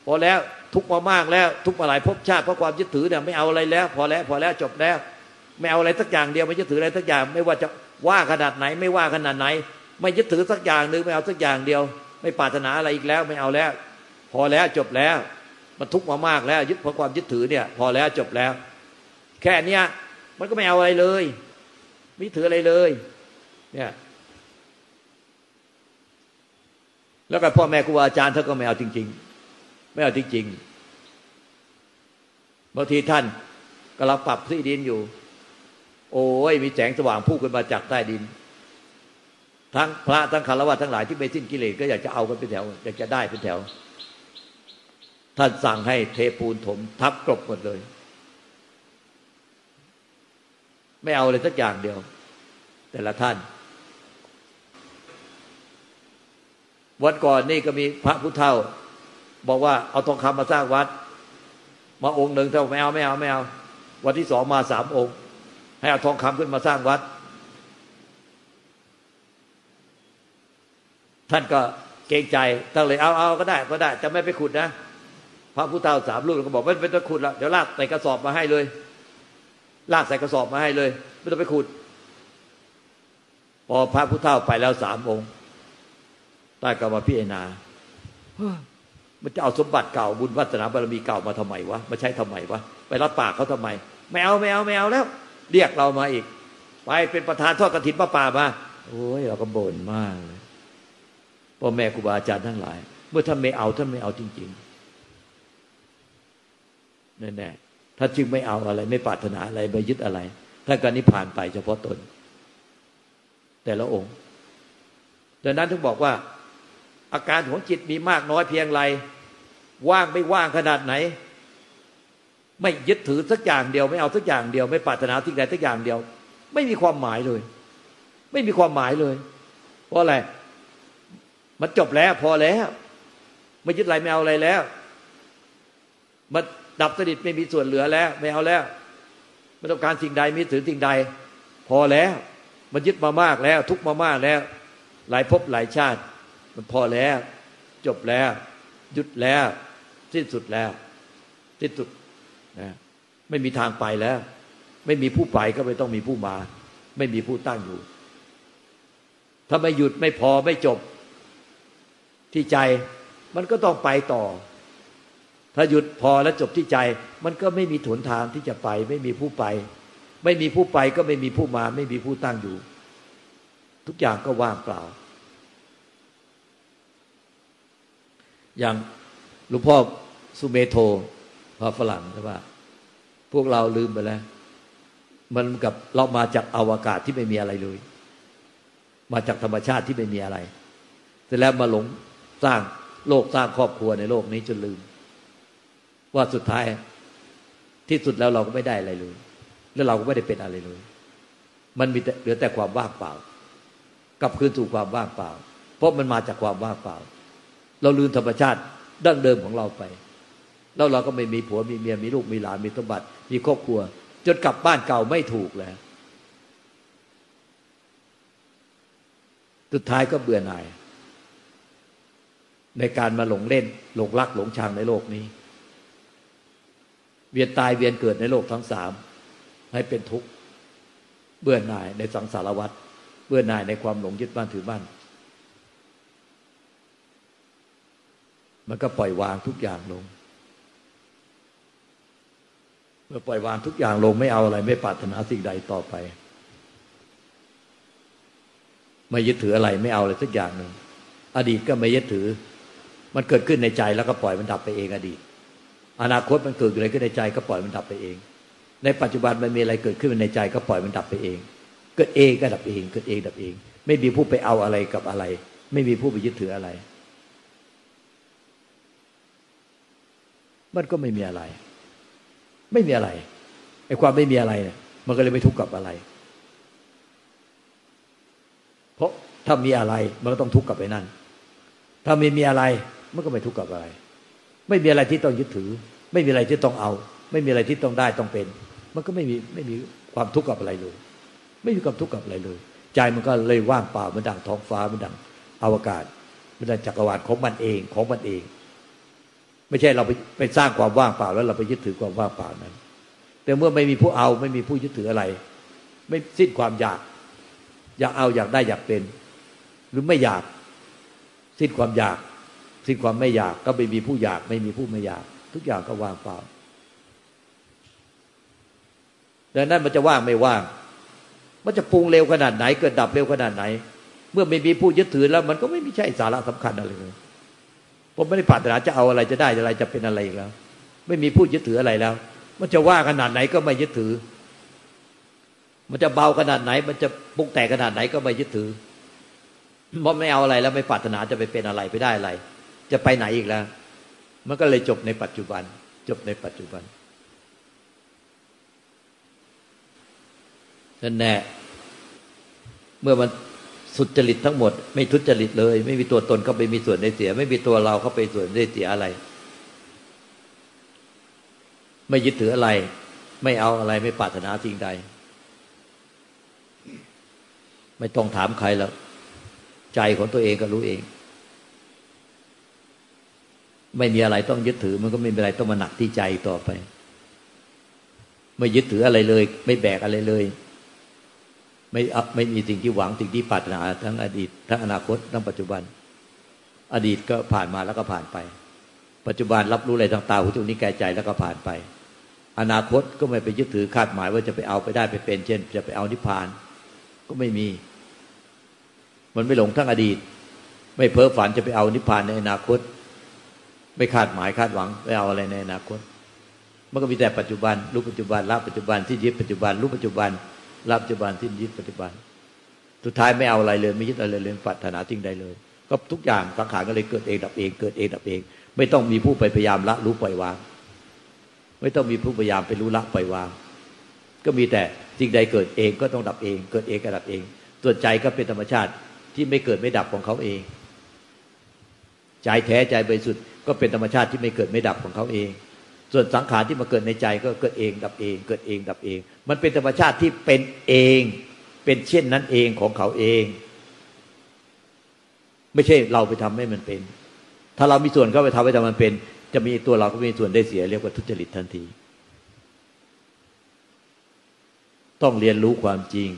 พอแล้วทุกมามากแล้ว ทุกมาหลายภพชาติเพราะความยึดถือเนี่ยไม่เอาอะไรแล้ว พอแล้วพอแล้วจบแล้ว ไม่เอาอะไรสักอย่างเดียวไม่ยึดถืออะไรสักอย่าง ไม่ว่าจะว่าขนาดไหนไม่ว่าขนาดไหน ไม่ยึดถือสักอย่างหนึ่งไม่เอาสักอย่างเดียว ไม่ปรารถนาอะไรอีกแล้วไม่เอาแล้ว พอแล้วจบแล้ว มันทุกข์มามากแล้ว ยึดเพราะความยึดถือเนี่ย พอแล้วจบแล้ว แค่เนี้ยมันก็ไม่เอาอะไรเลย ไม่ถืออะไรเลย เนี่ยแล้วก็พ่อแม่ครูอาจารย์ท่านก็ไม่เอาจริง ๆ ไม่เอาจริงๆบางทีท่านกำลังปรับที่ดินอยู่ โอ้ยมีแสงสว่างพุ่งขึ้นมาจากใต้ดิน ทั้งพระทั้งคารวะทั้งหลายที่ไม่สิ้นกิเลสก็อยากจะเอากันเป็นแถว อยากจะได้เป็นแถว ท่านสั่งให้เทปูนถม ทับกรบหมดเลย ไม่เอาเลยสักอย่างเดียว แต่ละท่าน วันก่อนนี่ก็มีพระพุทธเฒ่า บอกว่าเอาทองคำมาสร้างวัด มาองค์หนึ่งเท่าไม่เอาไม่เอาไม่เอาวันที่สองมาสามองค์ ให้เอาทองคำขึ้นมาสร้างวัด ท่านก็เกรงใจตั้งเลยเอาเอาก็ได้ก็ได้จะไม่ไปขุดนะ พระพุทธเจ้าสามลูกก็บอกไม่ต้องขุดละเดี๋ยวลากใส่กระสอบมาให้เลย ลากใส่กระสอบมาให้เลย ไม่ต้องไปขุด พอพระพุทธเจ้าไปแล้วสามองค์ใต้ก็มาพิจารณามันจะเอาสมบัติเก่าบุญวัฒนาบารมีเก่ามาทำไมวะมาใช้ทำไมวะไปรับปากเขาทำไม ไม่เอาไม่เอาไม่เอาแล้ว เรียกเรามาอีก ไปเป็นประธานทอดกระถินพระป่ามาโอ้ยเราก็บ่นมากเลยพ่อแม่ครูบาอาจารย์ทั้งหลาย เมื่อท่านไม่เอาท่านไม่เอาจริงๆ แน่ๆท่านจึงไม่เอาอะไร ไม่ปรารถนาอะไรไม่ยึดอะไรท่านก็นิพพานไปเฉพาะตน แต่ละองค์ ดังนั้นถึงบอกว่า อาการของจิตมีมากน้อยเพียงไร ว่างไม่ว่างขนาดไหน ไม่ยึดถือสักอย่างเดียว ไม่เอาสักอย่างเดียว ไม่ปรารถนาสิ่งใดสักอย่างเดียว ไม่มีความหมายเลย ไม่มีความหมายเลย เพราะอะไรมันจบแล้วพอแล้ว ไม่ยึดอะไรไม่เอาอะไรแล้ว มัน ดับสนิทไม่มีส่วนเหลือแล้ว ไม่เอาแล้ว ไม่ต้องการสิ่งใดมีถือสิ่งใด พอแล้ว มันยึดมามากแล้ว ทุกมามากแล้ว หลายภพหลายชาติ มันพอแล้ว จบแล้ว หยุดแล้ว สิ้นสุดแล้วสิ้นสุดนะไม่มีทางไปแล้ว ไม่มีผู้ไปก็ไม่ต้องมีผู้มา ไม่มีผู้ตั้งอยู่ ถ้าไม่หยุดไม่พอไม่จบที่ใจมันก็ต้องไปต่อ ถ้าหยุดพอแล้วจบที่ใจ มันก็ไม่มีถนทางที่จะไป ไม่มีผู้ไป ไม่มีผู้ไปก็ไม่มีผู้มา ไม่มีผู้ตั้งอยู่ ทุกอย่างก็ว่างเปล่า อย่างหลวงพ่อสุเมโทพระฝรั่งใช่ปะพวกเราลืมไปแล้ว มันกับเรามาจากอวกาศที่ไม่มีอะไรเลย มาจากธรรมชาติที่ไม่มีอะไรเสร็จแล้วมาหลงสร้างโลกสร้างครอบครัวในโลกนี้จนลืม ว่าสุดท้ายที่สุดแล้วเราก็ไม่ได้อะไรเลย แล้วเราก็ไม่ได้เป็นอะไรเลย มันมีเหลือแต่ความว่างเปล่ากลับคืนสู่ความว่างเปล่า เพราะมันมาจากความว่างเปล่า เราลืมธรรมชาติดั้งเดิมของเราไป แล้วเราก็ไม่มีผัวมีเมียมีลูกมีหลานมีสมบัติ มีครอบครัว จนกลับบ้านเก่าไม่ถูกแล้วสุดท้ายก็เบื่อหน่าย ในการมาหลงเล่นหลงรักหลงชังในโลกนี้ เวียนตายเวียนเกิดในโลกทั้งสามให้เป็นทุกข์เบื่อหน่ายในสังสารวัฏเบื่อหน่ายในความหลงยึดบ้านถือบ้านมันก็ปล่อยวางทุกอย่างลงเมื่อปล่อยวางทุกอย่างลงไม่เอาอะไร ไม่ปรารถนาสิ่งใดต่อไป ไม่ยึดถืออะไรไม่เอาอะไรสักอย่างหนึ่งอดีตก็ไม่ยึดถือ มันเกิดขึ้นในใจแล้วก็ปล่อยมันดับไปเองอดีต อนาคตมันเกิดอะไรขึ้นในใจก็ปล่อยมันดับไปเอง ในปัจจุบันมันมีอะไรเกิดขึ้นในใจก็ปล่อยมันดับไปเอง เกิดเองก็ดับเองเกิดเองดับเอง ไม่มีผู้ไปเอาอะไรกับอะไร ไม่มีผู้ไปยึดถืออะไร มันก็ไม่มีอะไร ไม่มีอะไรไอ้ความไม่มีอะไรเนี่ยมันก็เลยไม่ทุกข์กับอะไร เพราะถ้ามีอะไรมันก็ต้องทุกข์กับไอ้นั่นถ้าไม่มีอะไรมันก็ไม่ทุกข์กับอะไร ไม่มีอะไรที่ต้องยึดถือ ไม่มีอะไรที่ต้องเอา ไม่มีอะไรที่ต้องได้ต้องเป็น มันก็ไม่มีไม่มีความทุกข์กับอะไรเลย ไม่มีความทุกข์กับอะไรเลย ใจมันก็เลยว่างเปล่ามันดังท้องฟ้ามันดังอวกาศมันดังจักรวาลของมันเองของมันเอง ไม่ใช่เราไปไปสร้างความว่างเปล่าแล้วเราไปยึดถือความว่างเปล่านั้น แต่เมื่อไม่มีผู้เอาไม่มีผู้ยึดถืออะไร ไม่สิ้นความอยาก อยากเอาอยากได้อยากเป็น หรือไม่อยาก สิ้นความอยาก สิ้นความไม่อยากก็ไม่มีผู้อยาก ไม่มีผู้ไม่อยาก ทุกอย่างก็ว่างเปล่าดังนั้นมันจะว่างไม่ว่าง มันจะปรุงเร็วขนาดไหน เกิดดับเร็วขนาดไหน เมื่อไม่มีผู้ยึดถือแล้ว มันก็ไม่มีใช่สาระสำคัญอะไรเลยผมไม่ได้ปรารถนาจะเอาอะไรจะได้อะไรจะเป็นอะไรอีกแล้ว ไม่มีผู้ยึดถืออะไรแล้ว มันจะว่าขนาดไหนก็ไม่ยึดถือ มันจะเบาขนาดไหน มันจะปุกแตกขนาดไหนก็ไม่ยึดถือเพราะไม่เอาอะไรแล้วไม่ปรารถนาจะไปเป็นอะไรไปได้อะไร จะไปไหนอีกแล้ว มันก็เลยจบในปัจจุบัน จบในปัจจุบันนั่นแน่เมื่อมันสุจริตทั้งหมด ไม่ทุจริตเลย ไม่มีตัวตนเข้าไปมีส่วนได้เสีย ไม่มีตัวเราเข้าไปส่วนได้เสียอะไร ไม่ยึดถืออะไร ไม่เอาอะไรไม่ปรารถนาสิ่งใด ไม่ต้องถามใครแล้ว ใจของตัวเองก็รู้เอง ไม่มีอะไรต้องยึดถือ มันก็ไม่มีอะไรต้องมาหนักที่ใจต่อไป ไม่ยึดถืออะไรเลย ไม่แบกอะไรเลย ไม่ไม่มีสิ่งที่หวังสิ่งที่ปรารถนา ทั้งอดีต ทั้งอนาคตทั้งปัจจุบัน อดีตก็ผ่านมาแล้วก็ผ่านไป ปัจจุบันรับรู้อะไรทางตาหูจมูกนิ้วกายใจแล้วก็ผ่านไป อนาคตก็ไม่ไปยึดถือคาดหมายว่าจะไปเอาไปได้ไปเป็น เช่น จะไปเอานิพพาน ก็ไม่มี มันไม่หลงทั้งอดีต ไม่เพ้อฝันจะไปเอานิพพานในอนาคต ไม่คาดหมายคาดหวังไปเอาอะไรในอนาคตมันก็มีแต่ปัจจุบันรู้ปัจจุบันละปัจจุบันที่ยึดปัจจุบันรู้ปัจจุบันรับปัจจุบันที่ยึดปัจจุบัน สุดท้ายไม่เอาอะไรเลย ไม่ยึดอะไรเลยปรารถนาสิ่งใดเลย ก็ทุกอย่างสังขารก็เลยเกิดเองดับเอง เกิดเองดับเอง ไม่ต้องมีผู้ไปพยายามละรู้ปล่อยวาง ไม่ต้องมีผู้พยายามไปรู้ละปล่อยวาง ก็มีแต่สิ่งใดเกิดเองก็ต้องดับเอง เกิดเองก็ดับเองส่วนใจก็เป็นธรรมชาติที่ไม่เกิดไม่ดับของเขาเอง ใจแท้ใจบริสุทธิ์ ก็เป็นธรรมชาติที่ไม่เกิดไม่ดับของเขาเอง ส่วนสังขารที่มาเกิดในใจก็เกิดเองดับเอง เกิดเองดับเอง มันเป็นธรรมชาติที่เป็นเอง เป็นเช่นนั้นเองของเขาเอง ไม่ใช่เราไปทำให้มันเป็น ถ้าเรามีส่วนเข้าไปทำให้มันเป็น จะมีตัวเราก็มีส่วนได้เสียเรียกว่าทุจริตทันที ต้องเรียนรู้ความจริง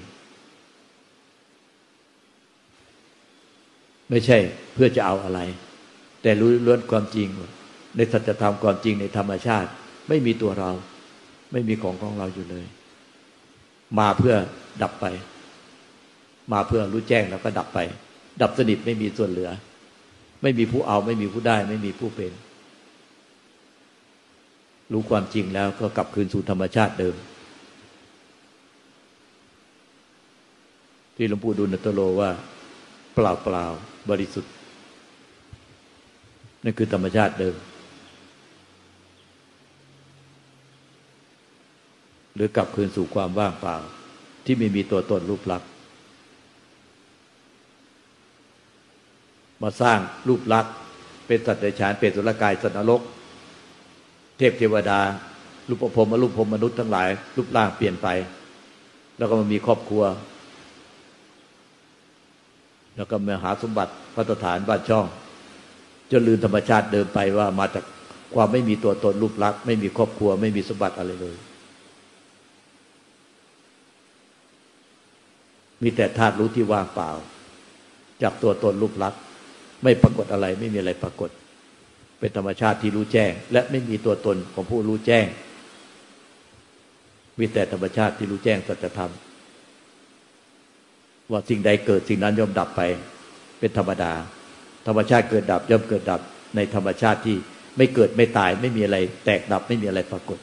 ไม่ใช่เพื่อจะเอาอะไร แต่รู้ล้วนความจริง ในสัจธรรมความจริงในธรรมชาติ ไม่มีตัวเรา ไม่มีของของเราอยู่เลย มาเพื่อดับไป มาเพื่อรู้แจ้งแล้วก็ดับไป ดับสนิทไม่มีส่วนเหลือ ไม่มีผู้เอาไม่มีผู้ได้ ไม่มีผู้เป็น รู้ความจริงแล้วก็กลับคืนสู่ธรรมชาติเดิม ที่หลวงปู่ดูลนตโลว่า เปล่าเปล่าบริสุทธิ์ นั่นคือธรรมชาติเดิม หรือกลับคืนสู่ความว่างเปล่า ที่ไม่มีตัวตนรูปลักษณ์มาสร้างรูปลักษณ์เป็นสัตว์เดรัจฉานเป็นสุรกายสัตว์นรก เทพเทวดา รูปภพมรูปภพมนุษย์ทั้งหลาย รูปร่างเปลี่ยนไป แล้วก็มามีครอบครัว แล้วก็มาหาสมบัติพัฒฐานบ้านช่อง จนลืมธรรมชาติเดิมไปว่ามาจากความไม่มีตัวตนรูปลักษณ์ไม่มีครอบครัว ไม่มีสมบัติอะไรเลย มีแต่ธาตุรู้ที่ว่างเปล่า จากตัวตนรูปลักษณ์ไม่ปรากฏอะไร ไม่มีอะไรปรากฏ เป็นธรรมชาติที่รู้แจ้ง และไม่มีตัวตนของผู้รู้แจ้ง มีแต่ธรรมชาติที่รู้แจ้งสัจธรรมว่าสิ่งใดเกิดสิ่งนั้นย่อมดับไป เป็นธรรมดา ธรรมชาติเกิดดับย่อมเกิดดับในธรรมชาติที่ไม่เกิดไม่ตายไม่มีอะไร แตกดับไม่มีอะไรปรากฏ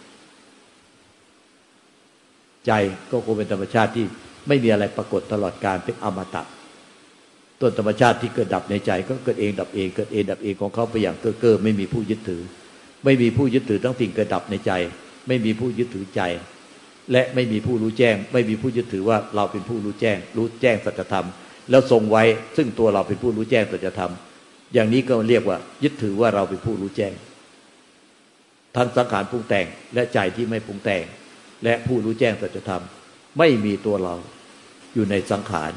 ใจก็คงเป็นธรรมชาติที่ไม่มีอะไรปรากฏตลอดการเป็นอมตะต้นธรรมชาติที่เกิดดับในใจ ก็เกิดเองดับเองเกิดเองดับเองของเขาไปอย่างเก้อเก้อไม่มีผู้ยึดถือ ไม่มีผู้ยึดถือทั้งสิ่งเกิดดับในใจ ไม่มีผู้ยึดถือใจ และไม่มีผู้รู้แจ้ง ไม่มีผู้ยึดถือว่าเราเป็นผู้รู้แจ้ง รู้แจ้งสัจธรรม แล้วทรงไว้ซึ่งตัวเราเป็นผู้รู้แจ้งสัจธรรม อย่างนี้ก็เรียกว่า ยึดถือว่าเราเป็นผู้รู้แจ้ง ทั้งสังขารปรุงแต่งและใจที่ไม่ปรุงแต่ง และผู้รู้แจ้งสัจธรรม ไม่มีตัวเราอยู่ในสังขาร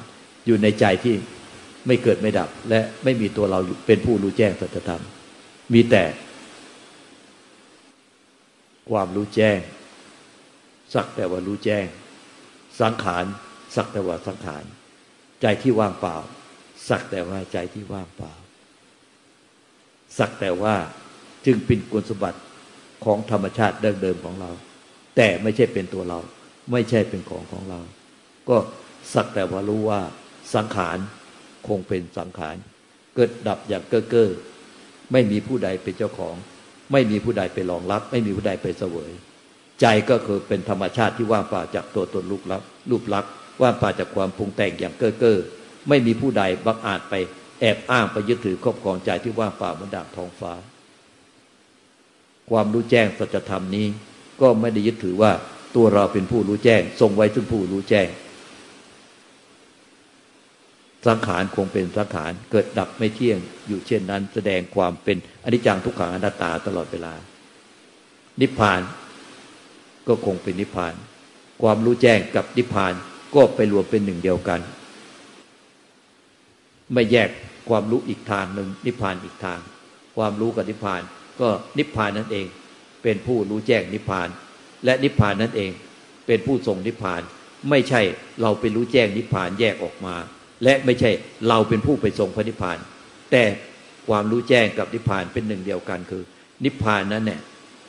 อยู่ในใจที่ไม่เกิดไม่ดับ และไม่มีตัวเราเป็นผู้รู้แจ้งสัจธรรม มีแต่ความรู้แจ้ง สักแต่ว่ารู้แจ้ง สังขารสักแต่ว่าสังขาร ใจที่ว่างเปล่า สักแต่ว่าใจที่ว่างเปล่า สักแต่ว่าจึงเป็นกุศลสมบัติของธรรมชาติเดิมเดิมของเรา แต่ไม่ใช่เป็นตัวเรา ไม่ใช่เป็นของของเรา ก็สักแต่ว่ารู้ว่าสังขารคงเป็นสังขาร เกิดดับอย่างเก้อเก้อไม่มีผู้ใดเป็นเจ้าของ ไม่มีผู้ใดไปรองรับ ไม่มีผู้ใดไปเสวย ใจก็คือเป็นธรรมชาติที่ว่างเปล่าจากตัวตนรูปลักษณ์รูปลักษณ์ว่างเปล่าจากความปรุงแต่งอย่างเก้อเก้อไม่มีผู้ใดบังอาจไป แอบอ้างไปยึดถือครอบครองใจที่ว่างเปล่าเหมือนดาบทองฟ้า ความรู้แจ้งสัจธรรมนี้ ก็ไม่ได้ยึดถือว่าตัวเราเป็นผู้รู้แจ้ง ทรงไว้ซึ่งผู้รู้แจ้ง สังขารคงเป็นสังขารเกิดดับไม่เที่ยงอยู่เช่นนั้น แสดงความเป็นอนิจจังทุกขังอนัตตาตลอดเวลา นิพพานก็คงเป็นนิพพาน ความรู้แจ้งกับนิพพานก็ไปรวมเป็นหนึ่งเดียวกัน ไม่แยก ความรู้อีกทางหนึ่งนิพพานอีกทาง ความรู้กับนิพพาน ก็นิพพานนั่นเอง เป็นผู้รู้แจ้งนิพพาน และนิพพานนั่นเอง เป็นผู้ทรงนิพพาน ไม่ใช่เราเป็นรู้แจ้งนิพพานแยกออกมา และไม่ใช่เราเป็นผู้ไปทรงพระนิพพาน แต่ความรู้แจ้งกับนิพพานเป็นหนึ่งเดียวกันคือ นิพพานนั้นเนี่ย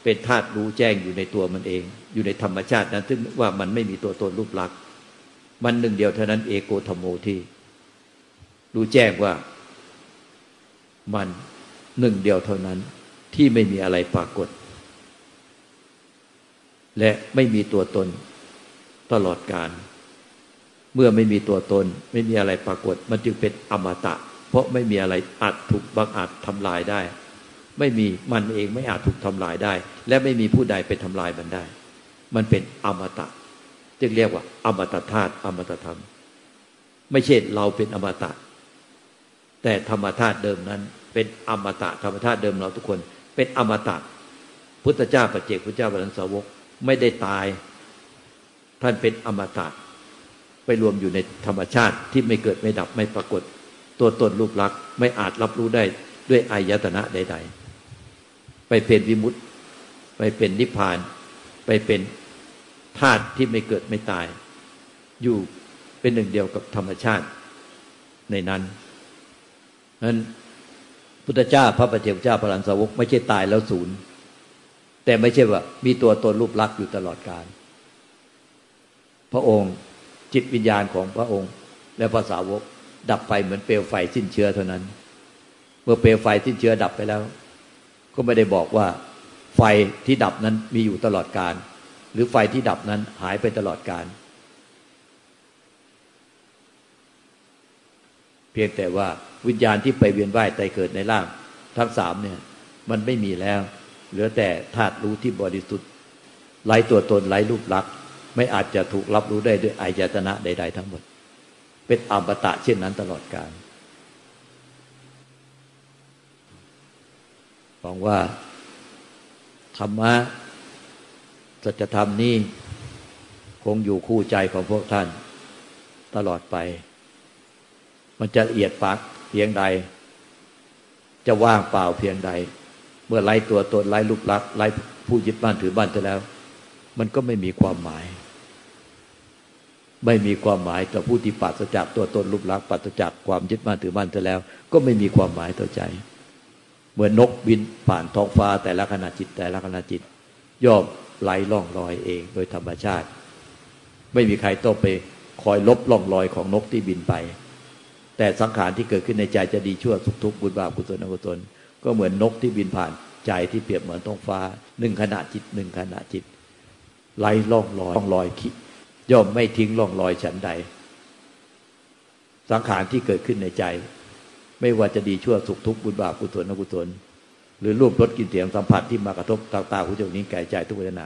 เป็นธาตุรู้แจ้งอยู่ในตัวมันเอง อยู่ในธรรมชาตินั้นซึ่งว่ามันไม่มีตัวตนรูปลักษณ์มันหนึ่งเดียวเท่านั้นเอโกธรรมโมที่รู้แจ้งว่า มันหนึ่งเดียวเท่านั้นที่ไม่มีอะไรปรากฏ และไม่มีตัวตนตลอดการ เมื่อไม่มีตัวตน ไม่มีอะไรปรากฏ มันจึงเป็นอมตะ เพราะไม่มีอะไรอาจถูกบังอาจทำลายได้ ไม่มีมันเองไม่อาจถูกทำลายได้ และไม่มีผู้ใดไปทำลายมันได้ มันเป็นอมตะจึงเรียกว่า อมตะธาตุอมตะธรรม ไม่ใช่เราเป็นอมตะ แต่ธรรมธาตุเดิมนั้น เป็นอมตะธรรมธาตุเดิมเราทุกคน เป็นอมตะ พุทธเจ้าปัจเจกพุทธเจ้าบรรสาวกไม่ได้ตาย ท่านเป็นอมตะ ไปรวมอยู่ในธรรมชาติที่ไม่เกิดไม่ดับไม่ปรากฏ ตัวตนรูปลักษณ์ไม่อาจรับรู้ได้ด้วยอายตนะใด ๆ ไปเป็นวิมุตต์ไปเป็นนิพพาน ไปเป็นธาตุที่ไม่เกิดไม่ตาย อยู่เป็นหนึ่งเดียวกับธรรมชาติในนั้น นั้นพุทธเจ้าพระปฏิเจกเจ้าพระลันสาวก ไม่ใช่ตายแล้วศูนย์แต่ไม่ใช่ว่า มีตัวตนรูปลักษณ์อยู่ตลอดกาลพระองค์จิตวิญญาณของพระองค์ และภาษาวก ดับไปเหมือนเปลวไฟสิ้นเชื้อเท่านั้น เมื่อเปลวไฟสิ้นเชื้อดับไปแล้ว ก็ไม่ได้บอกว่า ไฟที่ดับนั้นมีอยู่ตลอดกาลหรือไฟที่ดับนั้นหายไปตลอดกาล เพียงแต่ว่าวิญญาณที่ไปเวียนว่ายตายเกิดในร่างทั้งสามเนี่ย มันไม่มีแล้ว เหลือแต่ธาตุรู้ที่บริสุทธิ์ไร้ตัวตนไร้รูปลักษณ์ไม่อาจจะถูกรับรู้ได้ด้วยอายตนะใด ๆ ทั้งหมด เป็นอมตะเช่นนั้นตลอดกาลหวังว่า ธรรมะสัจธรรมนี้ คงอยู่คู่ใจของพวกท่านตลอดไป มันจะละเอียดปักเพียงใด จะว่างเปล่าเพียงใด เมื่อไล่ตัวตนไล่ลูกลักไล่ผู้ยึดบ้านถือบ้านไปแล้ว มันก็ไม่มีความหมาย ไม่มีความหมายต่อผู้ที่ปัสจากตัวตนรูปลักษณ์ปัสจากความยึดบ้านถือบ้านไปแล้ว ก็ไม่มีความหมายต่อใจ เหมือนนกบินผ่านท้องฟ้าแต่ละขณะจิตแต่ละขณะจิต ย่อมไหลล่องลอยเองโดยธรรมชาติ ไม่มีใครต้องไปคอยลบล่องลอยของนกที่บินไป แต่สังขารที่เกิดขึ้นในใจจะดีชั่วสุขทุกข์บุญบาปกุศลอกุศลก็เหมือนนกที่บินผ่านใจที่เปรียบเหมือนท้องฟ้าหนึ่งขณะจิตหนึ่งขณะจิตไหลล่องลอยล่องลอยคิดย่อมไม่ทิ้งล่องลอยฉันใด สังขารที่เกิดขึ้นในใจ ไม่ว่าจะดีชั่วสุขทุกข์บุญบาปกุศลอกุศลหรือรูปรสกลิ่นเสียงสัมผัสที่มากระทบตาตาหูจมูกนิ้วกายใจทุกเวทนา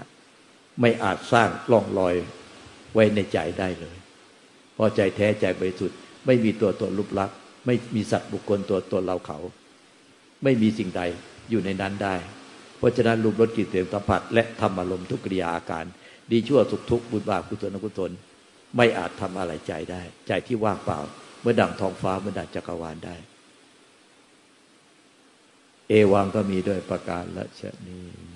ไม่อาจสร้างล่องลอยไว้ในใจได้เลย เพราะใจแท้ใจบริสุทธิ์ ไม่มีตัวตนรูปลักษณ์ไม่มีสัตว์บุคคลตัวตนเราเขา ไม่มีสิ่งใดอยู่ในนั้นได้ เพราะฉะนั้นรูปรสกลิ่นเสียงสัมผัส และธรรมอารมณ์ทุกกิริยาอาการ ดีชั่วสุขทุกข์บุญบาปกุศลอกุศลไม่อาจทำอะไรใจได้ ใจที่ว่างเปล่า เมื่อดังทองฟ้าเมื่อดังจักรวาลได้ เอวังก็มีด้วยประการละชนี้